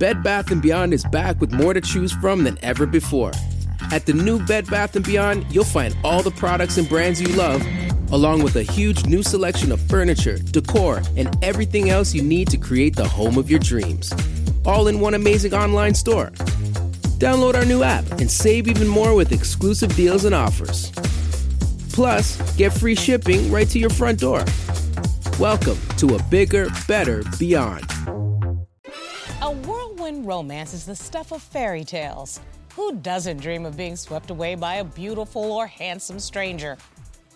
Bed Bath & Beyond is back with more to choose from than ever before. At the new Bed Bath & Beyond, you'll find all the products and brands you love, along with a huge new selection of furniture, decor, and everything else you need to create the home of your dreams. All in one amazing online store. Download our new app and save even more with exclusive deals and offers. Plus, get free shipping right to your front door. Welcome to a bigger, better beyond. Romance is the stuff of fairy tales. Who doesn't dream of being swept away by a beautiful or handsome stranger?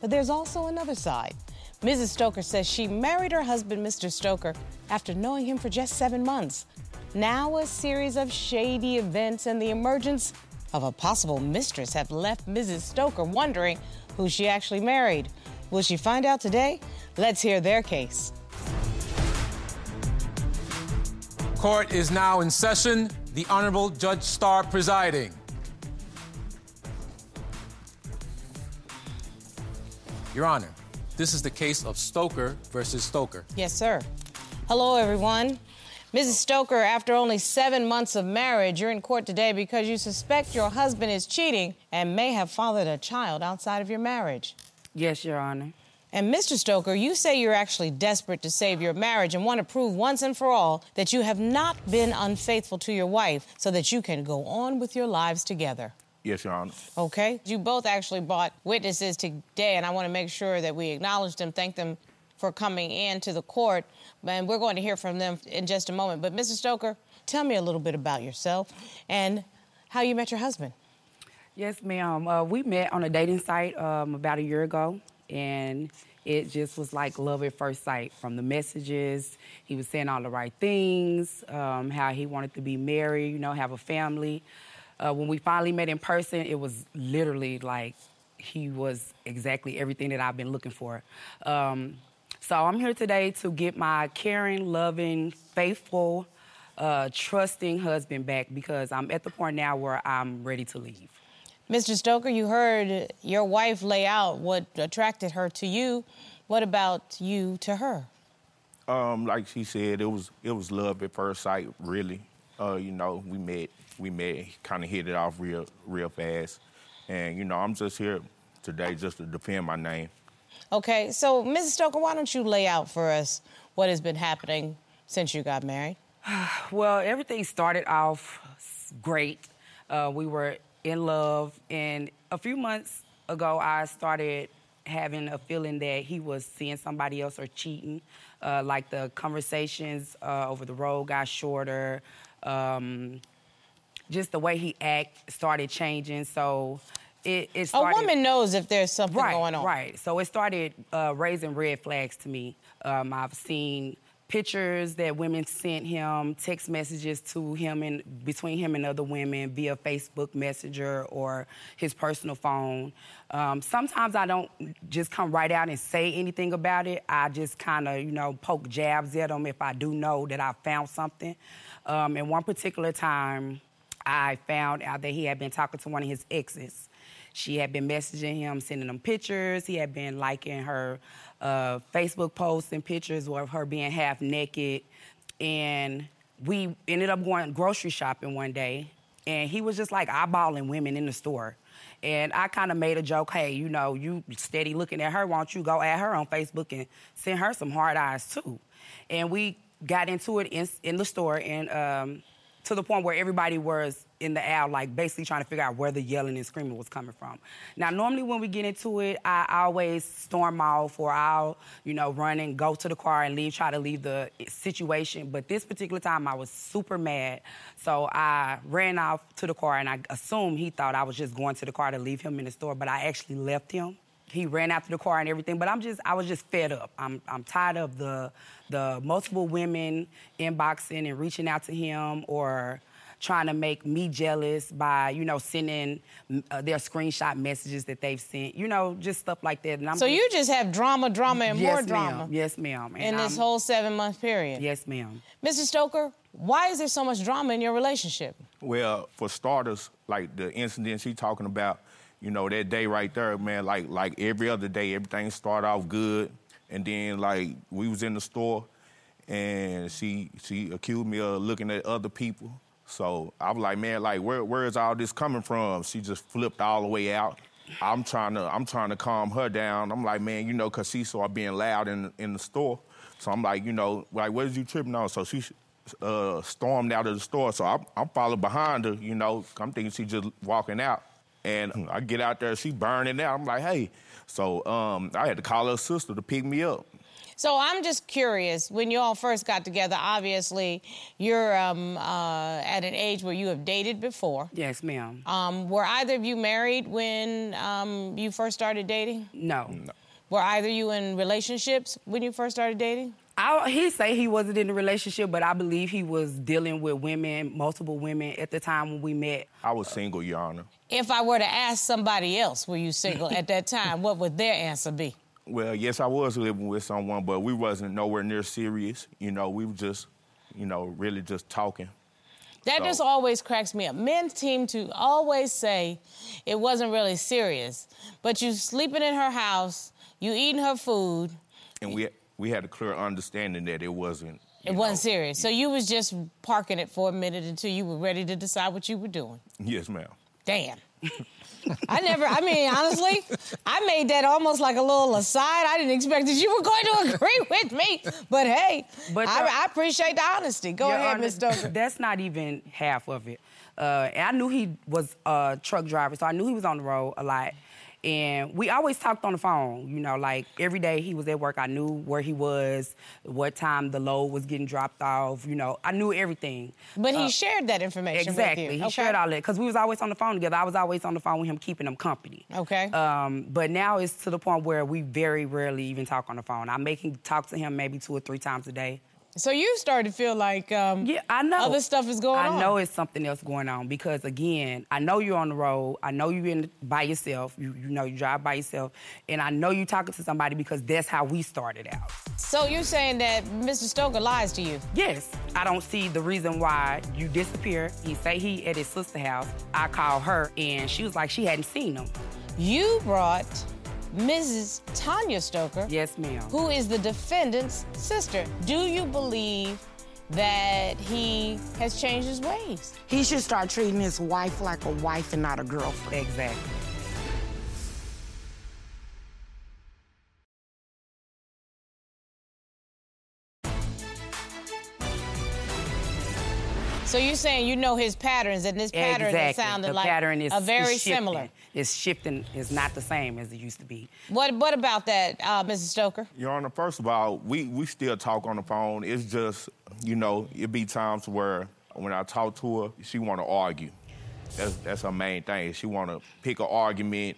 But there's also another side. Mrs. Stoker says she married her husband, Mr. Stoker, after knowing him for just seven months. Now, a series of shady events and the emergence of a possible mistress have left Mrs. Stoker wondering who she actually married. Will she find out today? Let's hear their case. Court is now in session. The Honorable Judge Star presiding. Your Honor, this is the case of Stoker versus Stoker. Yes, sir. Hello, everyone. Mrs. Stoker, after only seven months of marriage, you're in court today because you suspect your husband is cheating and may have fathered a child outside of your marriage. Yes, Your Honor. And Mr. Stoker, you say you're actually desperate to save your marriage and want to prove once and for all that you have not been unfaithful to your wife so that you can go on with your lives together. Yes, Your Honor. Okay? You both actually brought witnesses today, and I want to make sure that we acknowledge them, thank them for coming in to the court. And we're going to hear from them in just a moment. But, Mrs. Stoker, tell me a little bit about yourself and how you met your husband. Yes, ma'am. Uh, we met on a dating site um, about a year ago, and it just was like love at first sight. From the messages, he was saying all the right things, um, how he wanted to be married, you know, have a family. Uh, when we finally met in person, it was literally like he was exactly everything that I've been looking for. Um, so I'm here today to get my caring, loving, faithful, uh, trusting husband back because I'm at the point now where I'm ready to leave. Mr. Stoker, you heard your wife lay out what attracted her to you. What about you to her? Um, like she said, it was it was love at first sight. Really, uh, you know, we met, we met, kind of hit it off real, real fast, and you know, I'm just here today just to defend my name. Okay, so Mrs. Stoker, why don't you lay out for us what has been happening since you got married? Well, everything started off great. Uh, we were in love, and a few months ago, I started having a feeling that he was seeing somebody else or cheating. Uh, like the conversations uh, over the road got shorter. Um, just the way he act started changing. So it, it A woman knows if there's something right, going on. Right. So it started uh, raising red flags to me. Um, I've seen pictures that women sent him, text messages to him and between him and other women via Facebook Messenger or his personal phone. Um, sometimes I don't just come right out and say anything about it. I just kind of, you know, poke jabs at him if I do know that I found something. Um, and one particular time, I found out that he had been talking to one of his exes. She had been messaging him, sending him pictures. He had been liking her uh, Facebook posts and pictures of her being half naked. And we ended up going grocery shopping one day, and he was just like eyeballing women in the store. And I kind of made a joke, hey, you know, you steady looking at her, why don't you go at her on Facebook and send her some hard eyes too? And we got into it in, in the store, and um, to the point where everybody was in the aisle, like basically trying to figure out where the yelling and screaming was coming from. Now, normally when we get into it, I always storm off or I'll, you know, run and go to the car and leave, try to leave the situation. But this particular time, I was super mad. So I ran off to the car and I assumed he thought I was just going to the car to leave him in the store, but I actually left him he ran after the car and everything. But I'm just, I was just fed up. I'm, I'm tired of the, the multiple women inboxing and reaching out to him or trying to make me jealous by, you know, sending uh, their screenshot messages that they've sent, you know, just stuff like that. And I'm So just- you just have drama, drama, and yes, more ma'am. drama Yes, ma'am. in And this I'm- whole seven month period. Yes, ma'am. Mr. Stoker, why is there so much drama in your relationship? Well, for starters, like the incident he's talking about, you know, that day right there, man, like like every other day, everything started off good. And then like we was in the store and she she accused me of looking at other people. So I was like, man, like where where is all this coming from? She just flipped all the way out. I'm trying to I'm trying to calm her down. I'm like, man, you know, cause she saw being loud in in the store. So I'm like, you know, like what is you tripping on? So she uh, stormed out of the store. So I'm, I'm following behind her, you know. I'm thinking she just walking out. And I get out there, she burning out. I'm like, hey. So um, I had to call her sister to pick me up. So I'm just curious. When you all first got together, obviously you're um, uh, at an age where you have dated before. Yes, ma'am. Um, were either of you married when um, you first started dating? No. no. Were either you in relationships when you first started dating? I, he say he wasn't in a relationship, but I believe he was dealing with women, multiple women at the time when we met. I was single, Your Honor. If I were to ask somebody else, were you single at that time? What would their answer be? Well, yes, I was living with someone, but we wasn't nowhere near serious. You know, we were just, you know, really just talking. That so. just always cracks me up. Men seem to always say it wasn't really serious, but you sleeping in her house, you eating her food, and we we had a clear understanding that it wasn't. It know, wasn't serious. So you was just parking it for a minute until you were ready to decide what you were doing. Yes, ma'am. Damn. I never, I mean, honestly, I made that almost like a little aside. I didn't expect that you were going to agree with me. But hey, but I, I appreciate the honesty. Go ahead, Ms. Stoker. That's not even half of it. Uh, and I knew he was a truck driver, so I knew he was on the road a lot. And we always talked on the phone, you know, like every day he was at work, I knew where he was, what time the load was getting dropped off, you know, I knew everything. But uh, he shared that information Exactly. He okay. shared all that because we was always on the phone together. I was always on the phone with him, keeping him company. Okay. Um, but now it's to the point where we very rarely even talk on the phone. I make him talk to him maybe two or three times a day. So you started to feel like um, yeah, I know other stuff is going I on. I know it's something else going on because again, I know you're on the road. I know you're in by yourself. You, you know you drive by yourself, and I know you're talking to somebody because that's how we started out. So you're saying that Mr. Stoker lies to you? Yes. I don't see the reason why you disappear. He say he at his sister house. I call her, and she was like she hadn't seen him. You brought Mrs. Tanya Stoker. Yes, ma'am. Who is the defendant's sister. Do you believe that he has changed his ways? He should start treating his wife like a wife and not a girlfriend. Exactly. So you're saying you know his patterns, and this pattern exactly. sounded the like pattern is, a very is similar. It's shifting. is not the same as it used to be. What What about that, uh, Mrs. Stoker? Your Honor, first of all, we we still talk on the phone. It's just, you know, it be times where when I talk to her, she want to argue. That's that's her main thing. She want to pick an argument.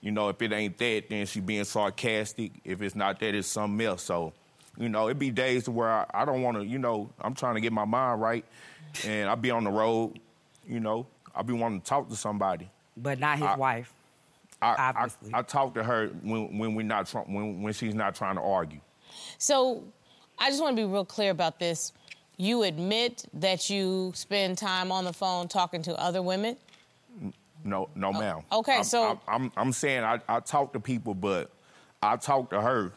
You know, if it ain't that, then she being sarcastic. If it's not that, it's something else. So, you know, it be days where I, I don't want to. You know, I'm trying to get my mind right and I be on the road, you know, I be wanting to talk to somebody. But not his I, wife. I, obviously. I, I, talk to her when when we not when when she's not trying to argue. So, I just want to be real clear about this. You admit that you spend time on the phone talking to other women. No, no, oh, ma'am. Okay, I'm, so I'm, I'm, I'm saying I, I talk to people, but I talk to her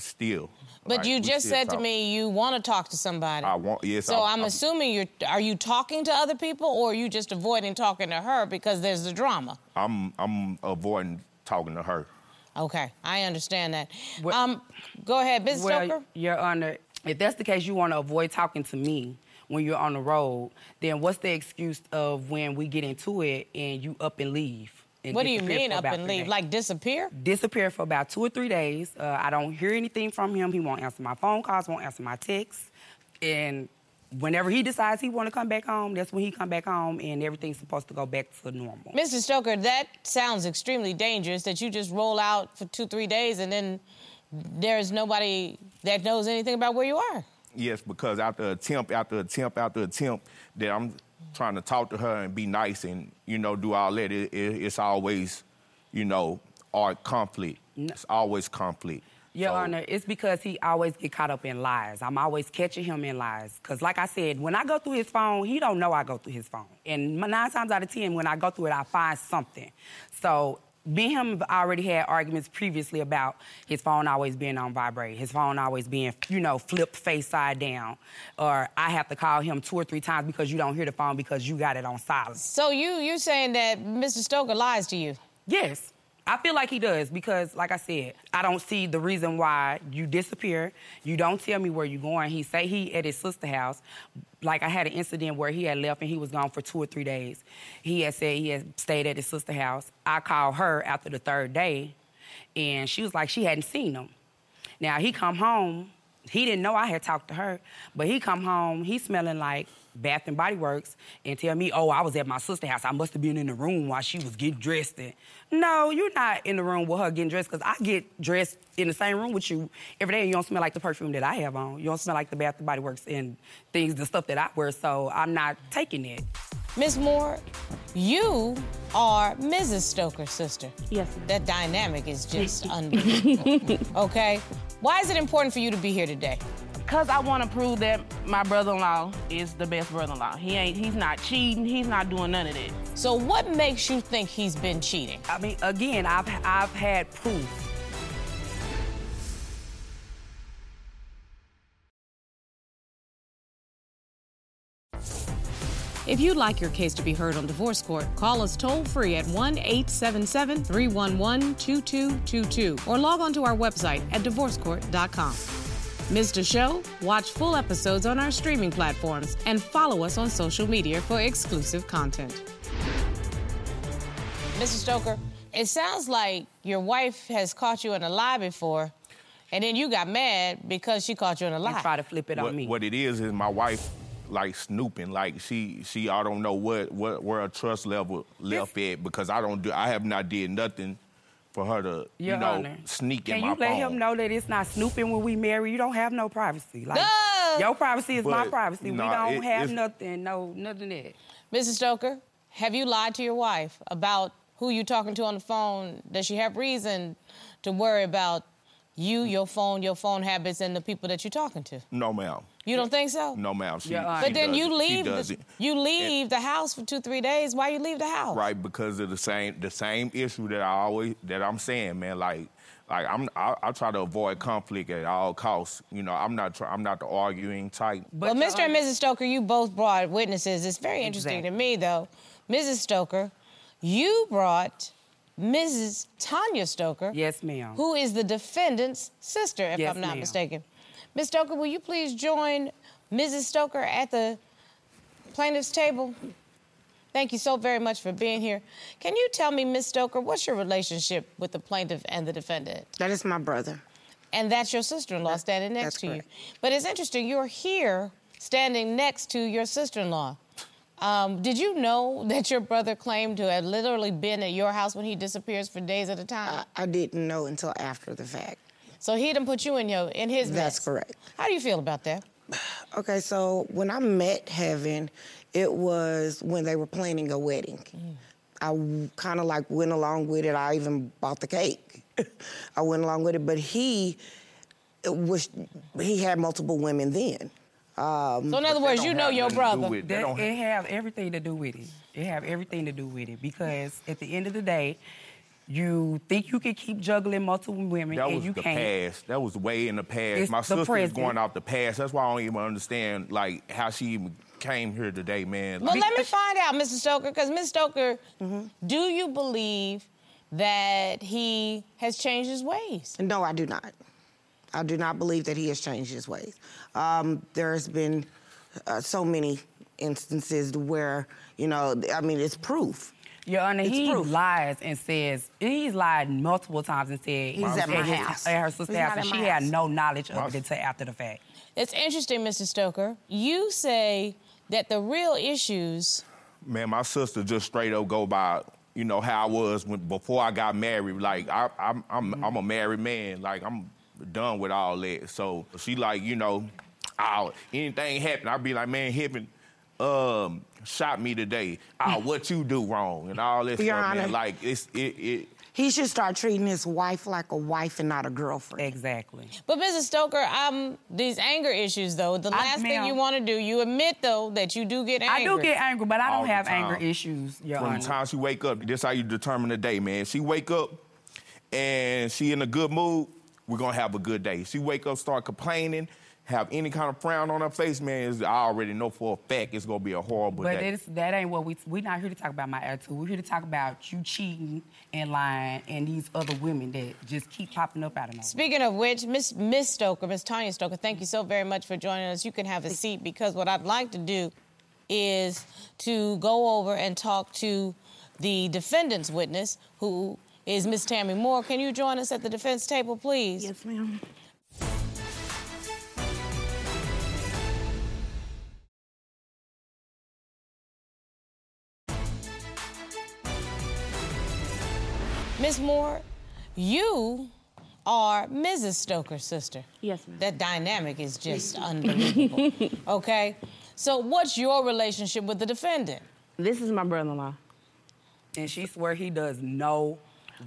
still. But you just said talk. to me you want to talk to somebody. I want yes. So I, am assuming you're. Are you talking to other people, or are you just avoiding talking to her because there's the drama? I'm I'm avoiding talking to her. Okay, I understand that. Well, um, go ahead, Ms. well, Stoker. Your Honor, if that's the case, you want to avoid talking to me when you're on the road. Then what's the excuse of when we get into it and you up and leave? What do you mean up and leave? Like disappear? Disappear for about two or three days. Uh, I don't hear anything from him. He won't answer my phone calls, won't answer my texts. And whenever he decides he want to come back home, that's when he come back home, and everything's supposed to go back to normal. Mr. Stoker, that sounds extremely dangerous. That you just roll out for two, three days, and then there's nobody that knows anything about where you are. Yes, because after attempt, after attempt, after attempt, that I'm trying to talk to her and be nice and you know do all that, it, it, it's always, you know, our conflict. It's always conflict. Your so, Honor, it's because he always get caught up in lies. I'm always catching him in lies. Cause like I said, when I go through his phone, he don't know I go through his phone. And nine times out of ten, when I go through it, I find something. So me and him have already had arguments previously about his phone always being on vibrate, his phone always being, you know, flipped face side down, or I have to call him two or three times because you don't hear the phone because you got it on silent. So you you saying that Mr. Stoker lies to you? Yes. I feel like he does because, like I said, I don't see the reason why you disappear. You don't tell me where you're going. He say he at his sister house. Like I had an incident where he had left and he was gone for two or three days. He had said he had stayed at his sister house. I called her after the third day, and she was like she hadn't seen him. Now he come home. He didn't know I had talked to her, but he come home. He smelling like Bath and Body Works and tell me, oh, I was at my sister's house. I must have been in the room while she was getting dressed. And no, you're not in the room with her getting dressed because I get dressed in the same room with you every day. And you don't smell like the perfume that I have on. You don't smell like the Bath and Body Works and things, the stuff that I wear. So I'm not taking it. Miss Moore, you are Mrs. Stoker's sister. Yes, ma'am. That dynamic is just unbelievable. okay? Why is it important for you to be here today? Cause I want to prove that my brother-in-law is the best brother-in-law. He ain't. He's not cheating. He's not doing none of that. So what makes you think he's been cheating? I mean, again, I've I've had proof. If you'd like your case to be heard on divorce court, call us toll free at 1 877 311 2222 or log on to our website at divorcecourt.com. Missed a show? Watch full episodes on our streaming platforms and follow us on social media for exclusive content. Mr. Stoker, it sounds like your wife has caught you in a lie before, and then you got mad because she caught you in a lie. And try to flip it what, on me. what it is is my wife like snooping like she she I don't know what what where her trust level left at because I don't do I have not did nothing for her to Your you know Honor, sneak Can in you let him know that it's not snooping when we marry? You don't have no privacy. Like No! your privacy is my privacy. nah, we don't it- have nothing. No, nothing that. Mrs. Stoker, have you lied to your wife about who you're talking to on the phone? Does she have reason to worry about you, your phone, your phone habits, and the people that you're talking to? No ma'am. You don't think so? No ma'am. She, Your Honor. she But then you doesn't. She leave. The, you leave the house for two, three days. Why you leave the house? right because of the same the same issue that I always that I'm saying, man. Like like I'm I, I try to avoid conflict at all costs. You know, I'm not try, I'm not the arguing type. well, Your Mr. and Mrs. Stoker, you both brought witnesses. It's very interesting to me, though. Mrs. Stoker, you brought Mrs. Tanya Stoker. Yes, ma'am. Who is the defendant's sister, if Yes, I'm not ma'am. mistaken. Ms. Stoker, will you please join Mrs. Stoker at the plaintiff's table? Thank you so very much for being here. Can you tell me, Ms. Stoker, what's your relationship with the plaintiff and the defendant? That is my brother. And that's your sister-in-law standing next that's to correct. you. But it's interesting, you're here standing next to your sister-in-law. Um, did you know that your brother claimed to have literally been at your house when he disappears for days at a time? I didn't know until after the fact. So he didn't put you in your in his business. That's mess. correct. How do you feel about that? Okay, so when I met Heaven, it was when they were planning a wedding. I kind of like went along with it. I even bought the cake. I went along with it, but he was he had multiple women then. Um, So in other words, you know your nothing to do brother. with- that That, don't it have everything to do with it. It have everything to do with it because at the end of the day, you think you can keep juggling multiple women That and you can't. That was the past. That was way in the past. It's My the sister is present. going off the past. That's why I don't even understand like how she even came here today, man. Well, Like, let me find out, Mr. Stoker, because Ms. Stoker, Mm-hmm. do you believe that he has changed his ways? No, I do not. I do not believe that he has changed his ways. Um, there's been uh, so many instances where, you know, I mean, it's proof. Your Honor, It's he proof. lies and says he's lied multiple times and said He's at my house. at her sister's house, and she my had no knowledge of it until after the fact. It's interesting, Mr. Stoker. You say that the real issues man, my sister just straight up go by, you know, how I was when before I got married. Like I, I'm, I'm, mm-hmm. I'm a married man. Like I'm done with all that. So she like, you know, oh, anything happen, I'd be like, man, Hippen, um, shot me today. Oh, what you do wrong and all this Your stuff, Honor. man. Like it's it, it He should start treating his wife like a wife and not a girlfriend. Exactly. But Mrs. Stoker, um, these anger issues though, the I- last thing you want to do, you admit though that you do get angry. I do get angry, but I All don't have time. anger issues, Your From Honor. the time she wake up, this how you determine the day, man. She wake up and she in a good mood, we're gonna have a good day. She wake up, start complaining, have any kind of frown on her face, man. is- I already know for a fact it's gonna be a horrible But day. it's, that ain't what we. We're not here to talk about my attitude. We're here to talk about you cheating and lying and these other women that just keep popping up out of nowhere. Speaking of which, Miss Miss Stoker, Miss Tanya Stoker, thank you so very much for joining us. You can have a seat because what I'd like to do is to go over and talk to the defendant's witness, who is Miss Tammy Moore. Can you join us at the defense table, please? Yes, ma'am. Miss Moore, you are Mrs. Stoker's sister. Yes, ma'am. That dynamic is just unbelievable. okay? So, what's your relationship with the defendant? This is my brother-in-law. And she swear he does no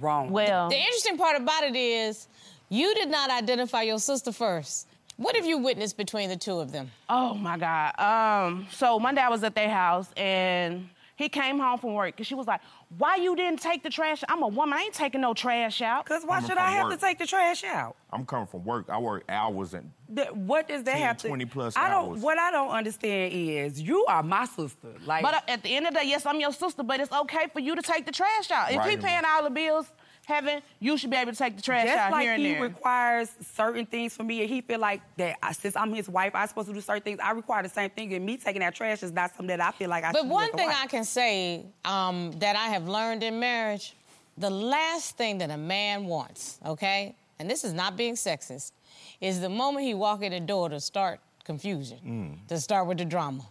wrong. Well, The interesting part about it is you did not identify your sister first. What have you witnessed between the two of them? oh my God. Um, so Monday I was at their house and he came home from work and she was like, "Why you didn't take the trash? I'm a woman. I ain't taking no trash out." Cause why Coming should from I have work. to take the trash out? I'm coming from work. I work hours and Th- What does that 10, have to? 20 plus I don't. hours. What I don't understand is you are my sister. Like, But uh, at the end of the day, yes, I'm your sister, but it's okay for you to take the trash out. If he Right. paying all the bills, heaven, you should be able to take the trash just out like here and he there. requires certain things from me, and he feel like that I, since I'm his wife, I'm supposed to do certain things. I require the same thing, and me taking that trash is not something that I feel like I. But should do one thing wife. I can say um, that I have learned in marriage the last thing that a man wants, okay, and this is not being sexist, is the moment he walk in the door to start confusion, to start with the drama.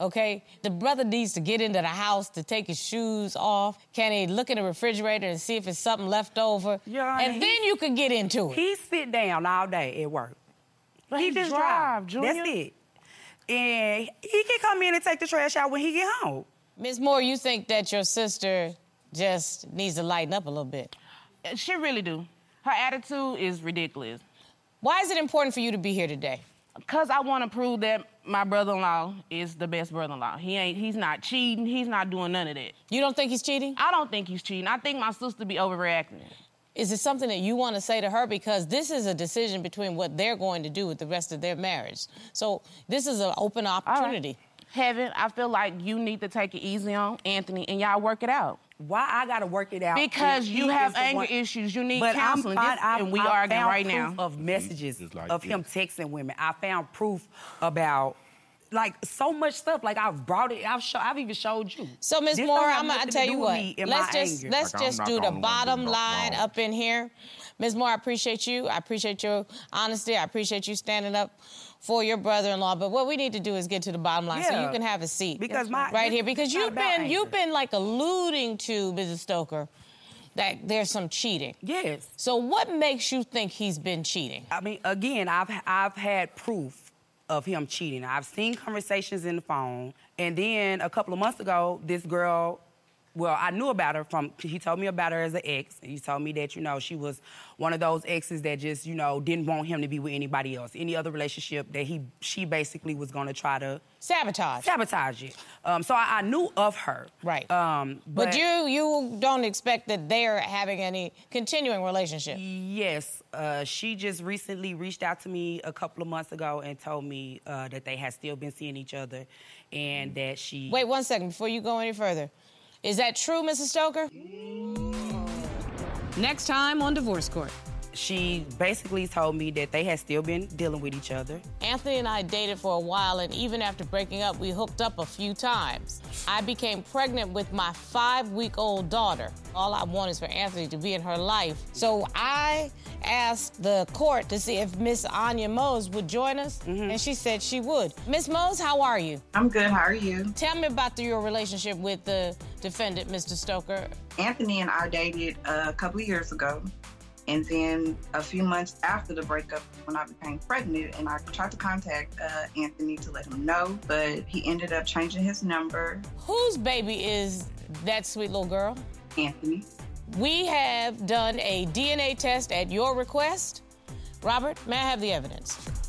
Okay, the brother needs to get into the house to take his shoes off. Can he look in the refrigerator and see if it's something left over? Your Honor, and then you can get into it. He sit down all day at work. But he he just drive, drive. Junior. That's it. And he can come in and take the trash out when he get home. Ms. Moore, you think that your sister just needs to lighten up a little bit? She really do. Her attitude is ridiculous. Why is it important for you to be here today? Cause I want to prove that my brother-in-law is the best brother-in-law. He ain't. He's not cheating. He's not doing none of that. You don't think he's cheating? I don't think he's cheating. I think my sister be overreacting. Is it something that you want to say to her? Because this is a decision between what they're going to do with the rest of their marriage. So this is an open All right. opportunity. Heaven, I feel like you need to take it easy on Anthony and y'all work it out. Why I gotta work it out? Because you have is anger one- issues. You need but counseling. I'm fine. This- I, and we I arguing found right proof now. of messages like of him texting women. I found proof about like so much stuff. Like I've brought it. I've show, I've even showed you. So, Ms. This Moore, I'm gonna tell you what. Let's just anger. let's Like, just do the the only one bottom line wrong. up in here. Ms. Moore, I appreciate you. I appreciate your honesty. I appreciate you standing up for your brother-in-law. But what we need to do is get to the bottom line. So you can have a seat. Because my- right here. Because you've been you've been like alluding to Mrs. Stoker that there's some cheating. Yes. So what makes you think he's been cheating? I mean, again, I've I've had proof of him cheating. I've seen conversations in the phone, and then a couple of months ago, this girl. Well, I knew about her from. He told me about her as an ex. He told me that you know she was one of those exes that just you know didn't want him to be with anybody else, any other relationship that he she basically was going to try to Sabotage. sabotage it. Um, so I, I knew of her. Right. Um, But, you you don't expect that they're having any continuing relationship. Yes, uh, she just recently reached out to me a couple of months ago and told me uh, that they had still been seeing each other, and that she. Wait one second before you go any further. Is that true, Mrs. Stoker? Next time on Divorce Court. She basically told me that they had still been dealing with each other. Anthony and I dated for a while, and even after breaking up, we hooked up a few times. I became pregnant with my five week old daughter. All I want is for Anthony to be in her life. So I asked the court to see if Miss Anya Mose would join us, and she said she would. Miss Mose, how are you? I'm good. How are you? Tell me about the, your relationship with the defendant, Mr. Stoker. Anthony and I dated a couple of years ago. And then a few months after the breakup, when I became pregnant, and I tried to contact uh, Anthony to let him know, but he ended up changing his number. Whose baby is that sweet little girl? Anthony. We have done a DNA test at your request. Robert, may I have the evidence?